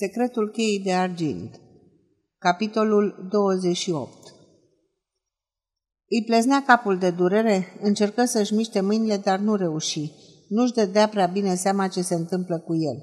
Secretul cheii de argint Capitolul 28 Îi pleznea capul de durere, încercă să-și miște mâinile, dar nu reuși. Nu-și dădea prea bine seama ce se întâmplă cu el.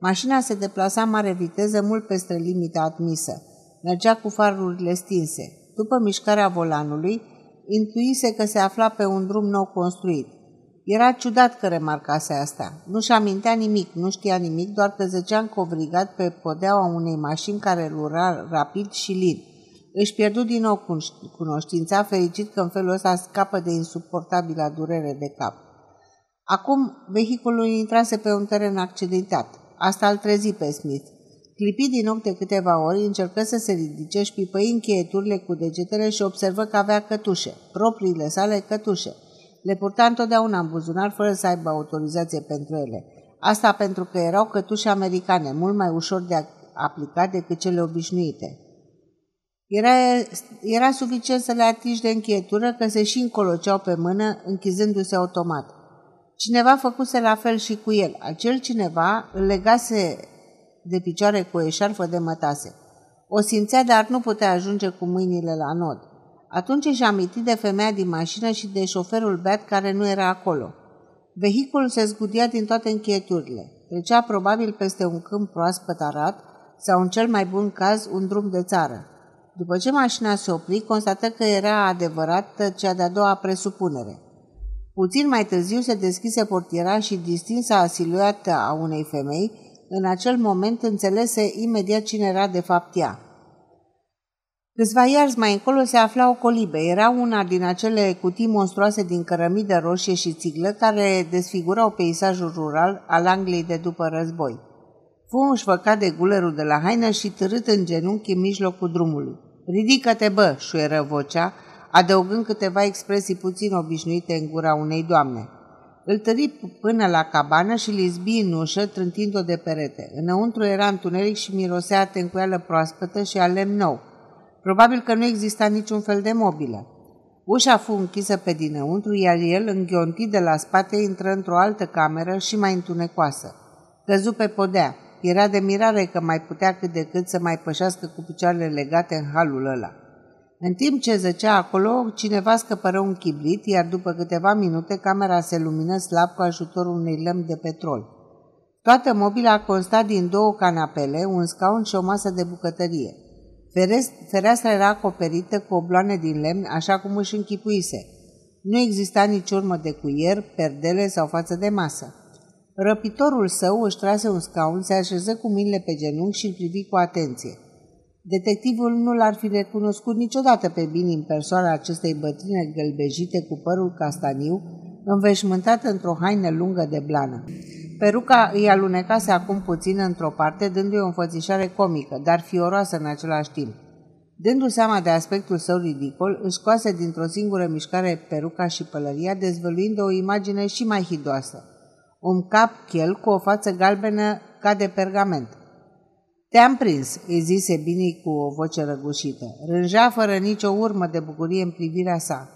Mașina se deplasa mare viteză, mult peste limita admisă. Mergea cu farurile stinse. După mișcarea volanului, intuise că se afla pe un drum nou construit. Era ciudat că remarcase asta. Nu-și amintea nimic, nu știa nimic, doar că zăcea încovrigat pe podeaua unei mașini care lura rapid și lin. Își pierdu din nou cunoștința, fericit că în felul ăsta scapă de insuportabila durere de cap. Acum, vehiculul intrase pe un teren accidentat. Asta îl trezi pe Smith. Clipi din ochi de câteva ori, încercă să se ridice, și pipăi încheieturile cu degetele și observă că avea cătușe, propriile sale cătușe. Le purta întotdeauna în buzunar fără să aibă autorizație pentru ele. Asta pentru că erau cătușe americane, mult mai ușor de aplicat decât cele obișnuite. Era, era suficient să le atingi de încheietură că se și încoloceau pe mână, închizându-se automat. Cineva făcuse la fel și cu el. Acel cineva îl legase de picioare cu o eșarfă de mătase. O simțea, dar nu putea ajunge cu mâinile la nod. Atunci își aminti de femeia din mașină și de șoferul beat care nu era acolo. Vehiculul se zgudia din toate încheieturile. Trecea probabil peste un câmp proaspăt arat sau, în cel mai bun caz, un drum de țară. După ce mașina se opri, constată că era adevărat cea de-a doua presupunere. Puțin mai târziu se deschise portiera și distinsa siluetă a unei femei, în acel moment înțelese imediat cine era de fapt ea. Câțiva iarzi mai încolo se afla o colibe. Era una din acele cutii monstruoase din cărămidă roșie și țiglă care desfigurau peisajul rural al Angliei de după război. Fu înșfăcat de gulerul de la haină și târât în genunchi în mijlocul drumului. Ridică-te, bă!" șuieră vocea, adăugând câteva expresii puțin obișnuite în gura unei doamne. Îl tări până la cabană și lizbi în ușă, trântind-o de perete. Înăuntru era întuneric și mirosea tencuială proaspătă și a lemn nou. Probabil că nu exista niciun fel de mobilă. Ușa fu închisă pe dinăuntru, iar el, înghiontit de la spate, intră într-o altă cameră și mai întunecoasă. Căzu pe podea. Era de mirare că mai putea cât de cât să mai pășească cu picioarele legate în halul ăla. În timp ce zăcea acolo, cineva scăpără un chibrit, iar după câteva minute camera se lumină slab cu ajutorul unei lămpi de petrol. Toată mobila consta din două canapele, un scaun și o masă de bucătărie. Fereastra era acoperită cu obloane din lemn, așa cum își închipuise. Nu exista nici urmă de cuier, perdele sau față de masă. Răpitorul său își trase un scaun, se așeză cu mâinile pe genunchi și îl privi cu atenție. Detectivul nu l-ar fi recunoscut niciodată pe bine în persoana acestei bătrâne gălbejite cu părul castaniu, înveșmântată într-o haină lungă de blană. Peruca îi alunecase acum puțin într-o parte, dându-i o înfățișare comică, dar fioroasă în același timp. Dându seama de aspectul său ridicol, își scoase dintr-o singură mișcare peruca și pălăria, dezvăluind o imagine și mai hidoasă. Un cap chel cu o față galbenă ca de pergament. Te-am prins, îi zise Bini cu o voce răgușită. Rânja fără nicio urmă de bucurie în privirea sa.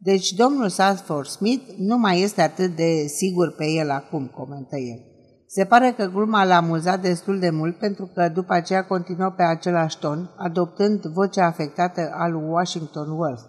Deci domnul Salford Smith nu mai este atât de sigur pe el acum, comentă el. Se pare că gluma l-a amuzat destul de mult pentru că după aceea continuă pe același ton, adoptând vocea afectată al Washington Worth.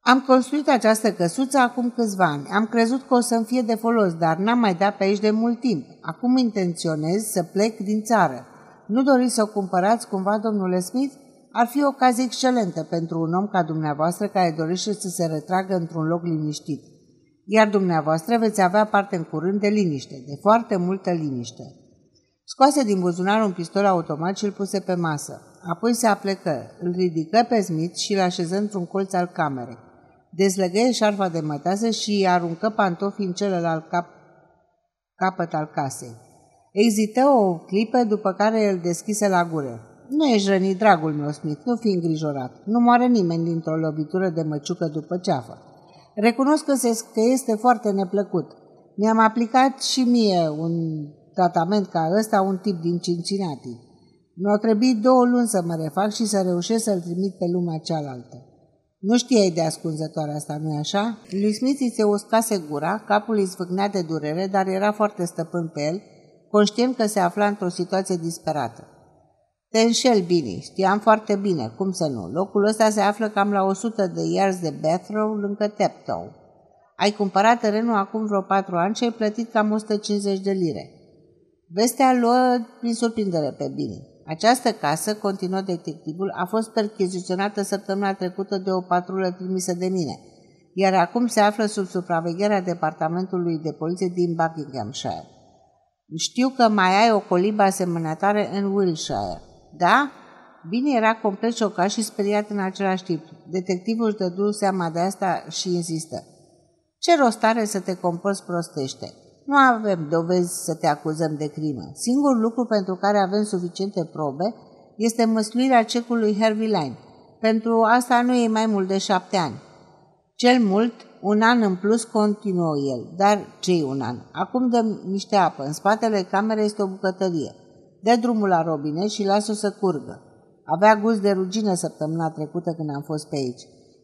Am construit această căsuță acum câțiva ani. Am crezut că o să-mi fie de folos, dar n-am mai dat pe aici de mult timp. Acum intenționez să plec din țară. Nu doriți să o cumpărați cumva, domnule Smith? Ar fi o ocazie excelentă pentru un om ca dumneavoastră care dorește să se retragă într-un loc liniștit. Iar dumneavoastră veți avea parte în curând de liniște, de foarte multă liniște. Scoase din buzunar un pistol automat și îl puse pe masă. Apoi se aplecă, îl ridică pe Smith și îl așeză într-un colț al camerei. Dezlegă șarfa de mătase și aruncă pantofii în celălalt cap, capăt al casei. Ezită o clipă după care îl deschise la gură. Nu ești rănit, dragul meu, Smith, nu fi îngrijorat. Nu moare nimeni dintr-o lovitură de măciucă după ceafă. Recunosc că, se, că este foarte neplăcut. Mi-am aplicat și mie un tratament ca ăsta un tip din Cincinnati. Mi-au trebuit două luni să mă refac și să reușesc să-l trimit pe lumea cealaltă. Nu știai de ascunzătoare asta, nu-i așa? Lui Smith îi se uscase gura, capul îi zvâcnea de durere, dar era foarte stăpân pe el conștient că se afla într-o situație disperată. Te înșel, Bini, știam foarte bine, cum să nu. Locul ăsta se află cam la 100 de yards de Bethrow, lângă Teptow. Ai cumpărat terenul acum vreo patru ani și ai plătit cam 150 de lire. Vestea luă prin surprindere pe Bini. Această casă, continuă detectivul, a fost percheziționată săptămâna trecută de o patrulă trimisă de mine, iar acum se află sub supravegherea departamentului de poliție din Buckinghamshire. Știu că mai ai o colibă asemănătoare în Wiltshire. Da? Bine era complet șocat și speriat în același timp. Detectivul își dădu seama de asta și insistă. Ce rost are să te comporți prostește? Nu avem dovezi să te acuzăm de crimă. Singurul lucru pentru care avem suficiente probe este măsluirea cecului Harvey Line. Pentru asta nu e mai mult de șapte ani. Cel mult, un an în plus continuă el, dar ce un an? Acum dăm niște apă. În spatele camerei este o bucătărie. Dă drumul la robine și lasă să curgă. Avea gust de rugină săptămâna trecută când am fost pe aici.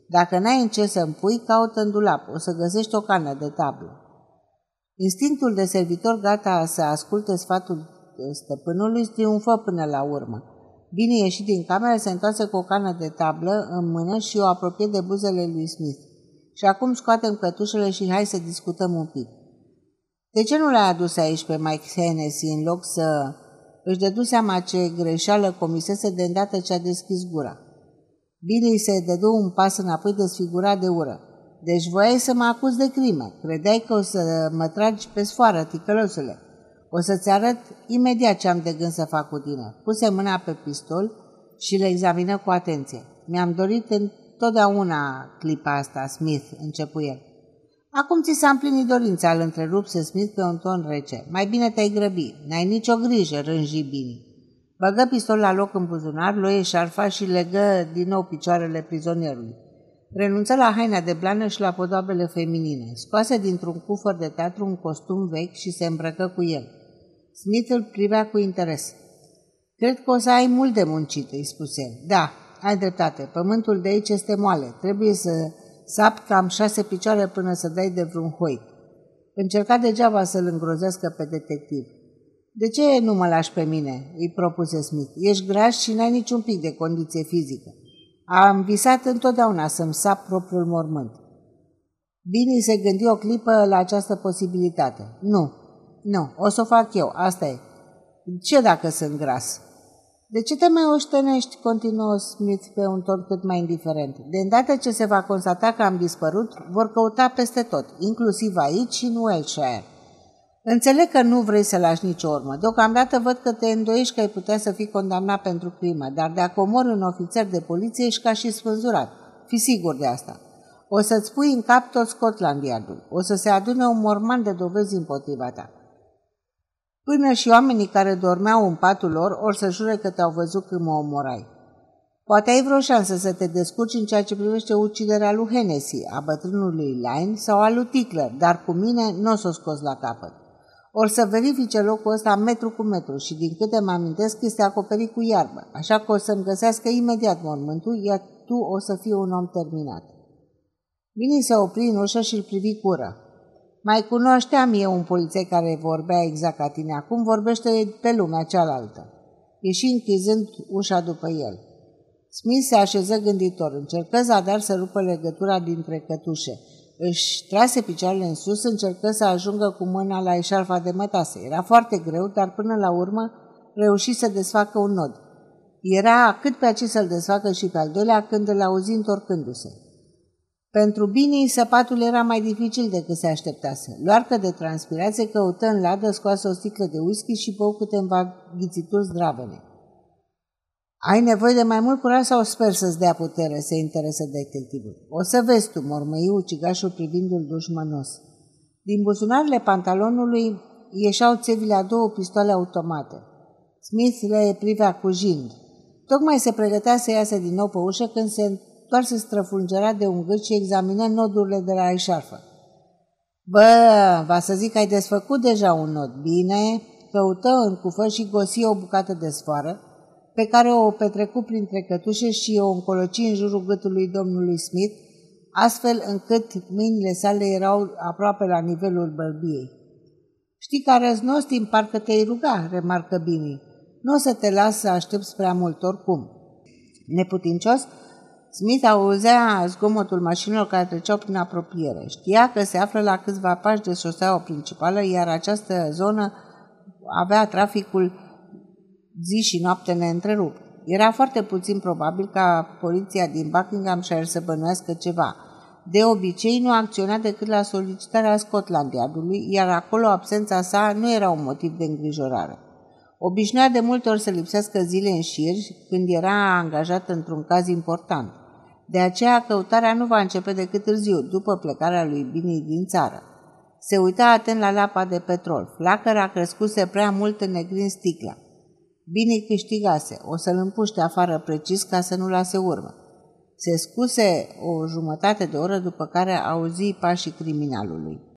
Dacă n-ai în ce să-mi pui, caută în dulap. O să găsești o cană de tablă. Instinctul de servitor gata să asculte sfatul stăpânului triumfă până la urmă. Bine ieșit din cameră, se întoarce cu o cană de tablă în mână și o apropie de buzele lui Smith. Și acum scoatem cătușele și hai să discutăm un pic. De ce nu l-ai adus aici pe Mike Hennessy în loc să... Își dădu seama ce greșeală comisese de îndată ce a deschis gura. Bine se dădu un pas înapoi desfigurat de ură. Deci voiai să mă acuz de crimă. Credeai că o să mă tragi pe sfoară, ticălosule. O să-ți arăt imediat ce am de gând să fac cu tine. Puse mâna pe pistol și le examină cu atenție. Mi-am dorit întotdeauna clipa asta, Smith, începu el. Acum ți s-a împlinit dorința, îl întrerupse Smith pe un ton rece. Mai bine te-ai grăbi. N-ai nicio grijă, rânji Bini. Băgă pistolul la loc în buzunar, luă șarfa și legă din nou picioarele prizonierului. Renunță la haina de blană și la podoabele feminine. Scoase dintr-un cufăr de teatru un costum vechi și se îmbrăcă cu el. Smith îl privea cu interes. Cred că o să ai mult de muncit, îi spuse. Da, ai dreptate. Pământul de aici este moale. Trebuie să sap cam șase picioare până să dai de vreun hoi. Încerca degeaba să-l îngrozească pe detectiv. De ce nu mă lași pe mine?" îi propuse Smith. Ești graș și n-ai niciun pic de condiție fizică. Am visat întotdeauna să-mi sap propriul mormânt. Bini se gândi o clipă la această posibilitate. Nu, nu, o să o fac eu, asta e. Ce dacă sunt gras? De ce te mai oștenești, continuă Smith pe un ton cât mai indiferent. De îndată ce se va constata că am dispărut, vor căuta peste tot, inclusiv aici și în Wiltshire. Înțeleg că nu vrei să lași nicio urmă. Deocamdată văd că te îndoiești că ai putea să fii condamnat pentru crimă, dar dacă omori un ofițer de poliție, ești ca și spânzurat. Fii sigur de asta. O să-ți pui în cap tot Scotland Yardul. O să se adune un morman de dovezi împotriva ta. Până și oamenii care dormeau în patul lor or să jure că te-au văzut când mă omorai. Poate ai vreo șansă să te descurci în ceea ce privește uciderea lui Hennessy, a bătrânului Line sau a lui Tickler, dar cu mine nu o să o scos la capăt. Or să verifice locul ăsta metru cu metru și din câte mă amintesc este acoperit cu iarbă, așa că o să-mi găsească imediat mormântul, iar tu o să fii un om terminat. Vini se opri în ușă și îl privi cură. Mai cunoșteam eu un poliței care vorbea exact ca tine, acum vorbește pe lumea cealaltă. Ieși închizând ușa după el. Smith se așeză gânditor, încercă zadar să rupă legătura dintre cătușe, își trase picioarele în sus, încercă să ajungă cu mâna la eșarfa de mătase. Era foarte greu, dar până la urmă reuși să desfacă un nod. Era cât pe aici să-l desfacă și pe al doilea când îl auzi întorcându-se. Pentru Bini, săpatul era mai dificil decât se așteptase. Luarcă de transpirație căută în ladă, scoase o sticlă de whisky și bău câteva ghițituri zdravene. Ai nevoie de mai mult curaj sau sper să-ți dea putere, se interesă detectivul. O să vezi tu, mormăi ucigașul privindul dușmănos. Din buzunarele pantalonului ieșeau țevile a două pistoale automate. Smith le privea cu jind. Tocmai se pregătea să iasă din nou pe ușă când se întoarse străfulgera de un gât și examină nodurile de la eșarfă. Bă, va să zic că ai desfăcut deja un nod. Bine, căută în cufă și gosi o bucată de sfoară, pe care o petrecu printre cătușe și o încoloci în jurul gâtului domnului Smith, astfel încât mâinile sale erau aproape la nivelul bărbiei. Știi că răznostim, parcă te-ai ruga, remarcă Bini. Nu o să te las să aștepți prea mult oricum. Neputincios, Smith auzea zgomotul mașinilor care treceau prin apropiere. Știa că se află la câțiva pași de șoseaua principală, iar această zonă avea traficul zi și noapte neîntrerupt. Era foarte puțin probabil ca poliția din Buckinghamshire să bănuiască ceva. De obicei nu acționa decât la solicitarea Scotland Yardului, iar acolo absența sa nu era un motiv de îngrijorare. Obișnuia de multe ori să lipsească zile în șir când era angajat într-un caz important. De aceea căutarea nu va începe decât târziu, după plecarea lui Bini din țară. Se uita atent la lapa de petrol. Flacăra crescuse prea mult în negrin sticla. Bini câștigase, o să-l împuște afară precis ca să nu lase urmă. Se scuse o jumătate de oră după care auzi pașii criminalului.